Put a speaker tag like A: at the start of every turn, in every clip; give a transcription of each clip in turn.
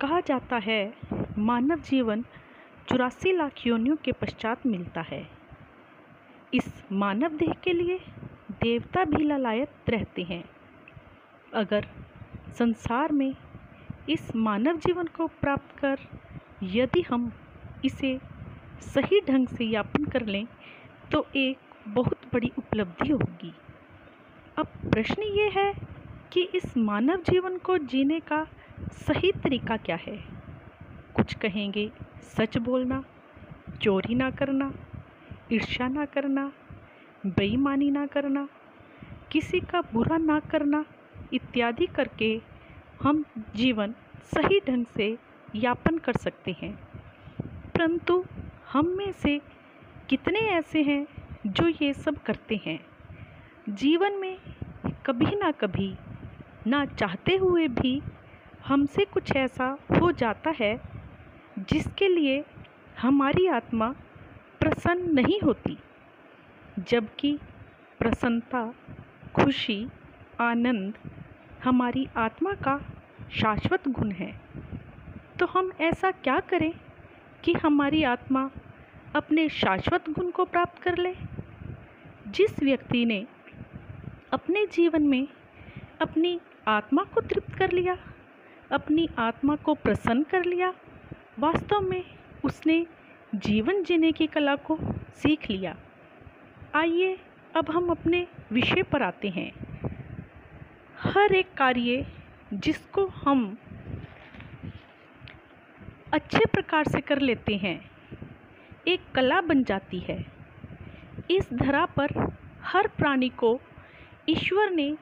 A: कहा जाता है, मानव जीवन चौरासी लाख योनियों के पश्चात मिलता है। इस मानव देह के लिए देवता भी ललायत रहते हैं। अगर संसार में इस मानव जीवन को प्राप्त कर यदि हम इसे सही ढंग से यापन कर लें तो एक बहुत बड़ी उपलब्धि होगी। अब प्रश्न ये है कि इस मानव जीवन को जीने का सही तरीका क्या है? कुछ कहेंगे, सच बोलना, चोरी ना करना, ईर्ष्या ना करना, बेईमानी ना करना, किसी का बुरा ना करना, इत्यादि करके हम जीवन सही ढंग से यापन कर सकते हैं। परंतु हम में से कितने ऐसे हैं जो ये सब करते हैं? जीवन में कभी ना कभी ना चाहते हुए भी हमसे कुछ ऐसा हो जाता है जिसके लिए हमारी आत्मा प्रसन्न नहीं होती, जबकि प्रसन्नता, खुशी, आनंद हमारी आत्मा का शाश्वत गुण है। तो हम ऐसा क्या करें कि हमारी आत्मा अपने शाश्वत गुण को प्राप्त कर ले? जिस व्यक्ति ने अपने जीवन में अपनी आत्मा को तृप्त कर लिया, अपनी आत्मा को प्रसन्न कर लिया। वास्तव में उसने जीवन जीने की कला को सीख लिया। आइए अब हम अपने विषय पर आते हैं। हर एक कार्य जिसको हम अच्छे प्रकार से कर लेते हैं, एक कला बन जाती है। इस धरा पर हर प्राणी को ईश्वर ने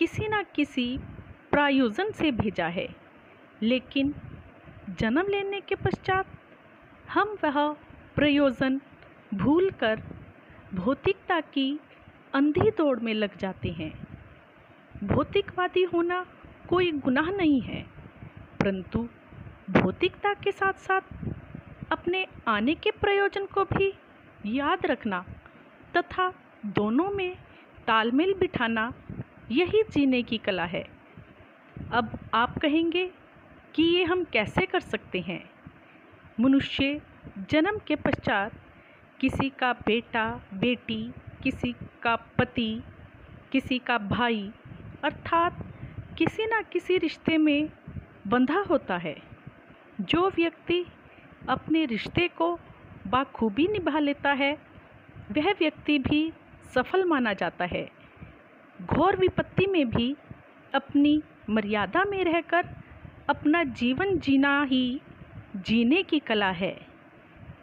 A: किसी न किसी प्रायोजन से भेजा है। लेकिन जन्म लेने के पश्चात हम वह प्रयोजन भूलकर भौतिकता की अंधी दौड़ में लग जाते हैं। भौतिकवादी होना कोई गुनाह नहीं है, परंतु भौतिकता के साथ साथ अपने आने के प्रयोजन को भी याद रखना तथा दोनों में तालमेल बिठाना यही जीने की कला है। अब आप कहेंगे कि ये हम कैसे कर सकते हैं? मनुष्य जन्म के पश्चात किसी का बेटा, बेटी, किसी का पति, किसी का भाई, अर्थात किसी न किसी रिश्ते में बंधा होता है। जो व्यक्ति अपने रिश्ते को बाखूबी निभा लेता है, वह व्यक्ति भी सफल माना जाता है। घोर विपत्ति में भी अपनी मर्यादा में रहकर अपना जीवन जीना ही जीने की कला है।